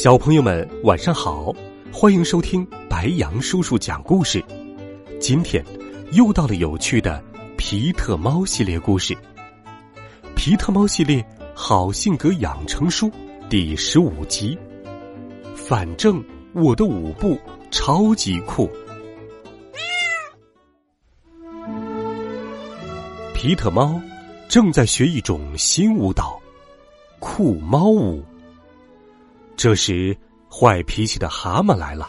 小朋友们，晚上好！欢迎收听白杨叔叔讲故事。今天又到了有趣的皮特猫系列故事。皮特猫系列好性格养成书第十五集。反正我的舞步超级酷。皮特猫正在学一种新舞蹈——酷猫舞。这时，坏脾气的蛤蟆来了。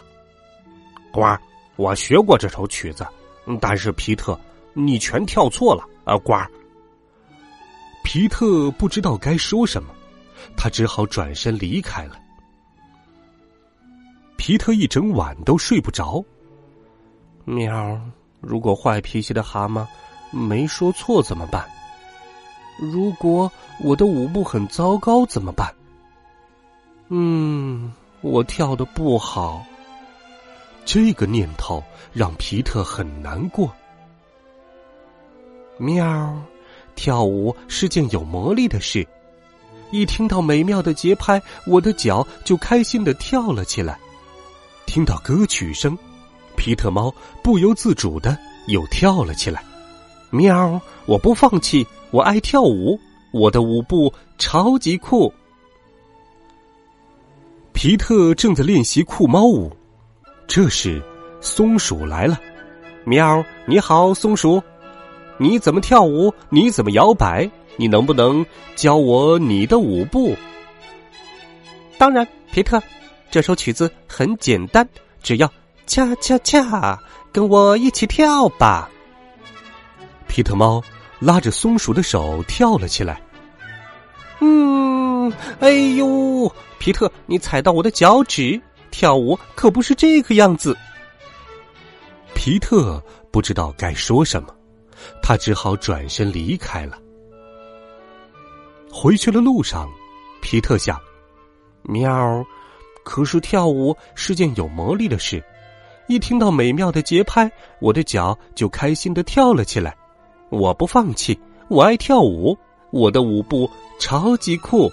呱，我学过这首曲子，但是皮特，你全跳错了啊！呱。皮特不知道该说什么，他只好转身离开了。皮特一整晚都睡不着。喵，如果坏脾气的蛤蟆没说错怎么办？如果我的舞步很糟糕怎么办？嗯，我跳的不好。这个念头让皮特很难过。喵，跳舞是件有魔力的事。一听到美妙的节拍，我的脚就开心的跳了起来。听到歌曲声，皮特猫不由自主的又跳了起来。喵，我不放弃，我爱跳舞，我的舞步超级酷。皮特正在练习酷猫舞，这时松鼠来了。喵，你好，松鼠，你怎么跳舞？你怎么摇摆？你能不能教我你的舞步？当然，皮特，这首曲子很简单，只要恰恰恰，跟我一起跳吧。皮特猫拉着松鼠的手跳了起来。嗯，哎呦！皮特，你踩到我的脚趾！跳舞可不是这个样子。皮特不知道该说什么，他只好转身离开了。回去的路上，皮特想：喵，可是跳舞是件有魔力的事。一听到美妙的节拍，我的脚就开心的跳了起来。我不放弃，我爱跳舞，我的舞步超级酷。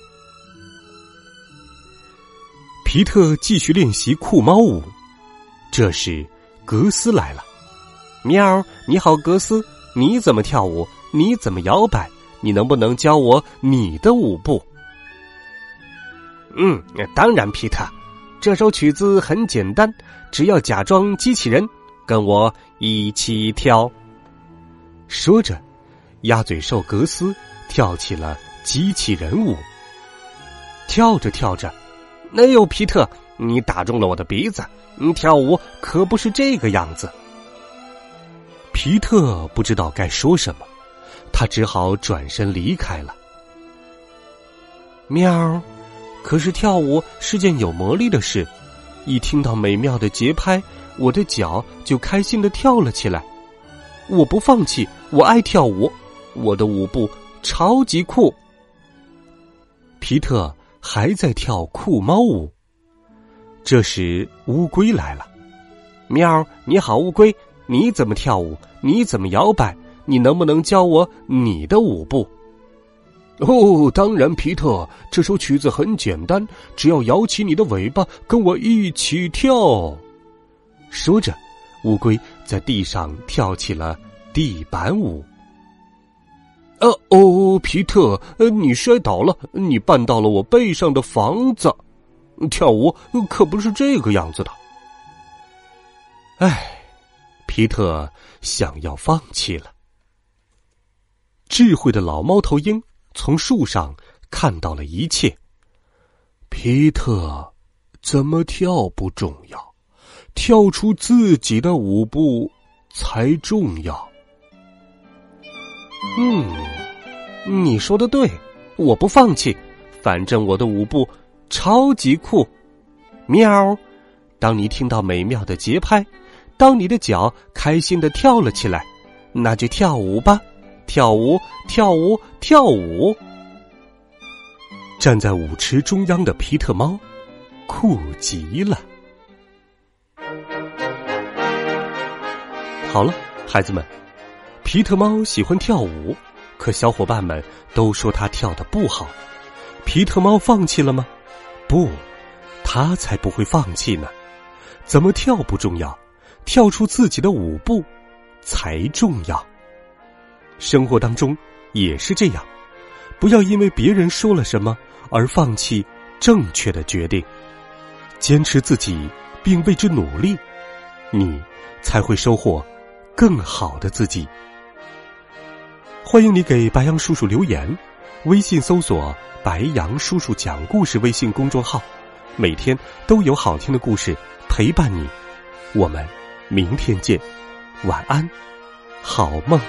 皮特继续练习酷猫舞，这时格斯来了。喵，你好，格斯，你怎么跳舞？你怎么摇摆？你能不能教我你的舞步？嗯，当然，皮特，这首曲子很简单，只要假装机器人，跟我一起跳。说着，鸭嘴兽格斯跳起了机器人舞。跳着跳着。哎呦，皮特，你打中了我的鼻子！你跳舞可不是这个样子。皮特不知道该说什么，他只好转身离开了。喵，可是跳舞是件有魔力的事，一听到美妙的节拍，我的脚就开心的跳了起来。我不放弃，我爱跳舞，我的舞步超级酷。皮特。还在跳酷猫舞。这时，乌龟来了。喵，你好，乌龟，你怎么跳舞？你怎么摇摆？你能不能教我你的舞步？哦，当然，皮特，这首曲子很简单，只要摇起你的尾巴，跟我一起跳。说着，乌龟在地上跳起了地板舞。呃哦，皮特，呃，你摔倒了，你绊到了我背上的房子。跳舞可不是这个样子的。唉，皮特想要放弃了。智慧的老猫头鹰从树上看到了一切。皮特，怎么跳不重要，跳出自己的舞步才重要。嗯，你说的对，我不放弃，反正我的舞步超级酷。喵。当你听到美妙的节拍，当你的脚开心的跳了起来，那就跳舞吧，跳舞，跳舞，跳舞。站在舞池中央的皮特猫，酷极了。好了，孩子们，皮特猫喜欢跳舞，可小伙伴们都说他跳的不好。皮特猫放弃了吗？不，他才不会放弃呢。怎么跳不重要，跳出自己的舞步才重要。生活当中也是这样，不要因为别人说了什么而放弃正确的决定，坚持自己并为之努力，你才会收获更好的自己。欢迎你给白杨叔叔留言，微信搜索“白杨叔叔讲故事”微信公众号，每天都有好听的故事。陪伴你，我们明天见，晚安，好梦。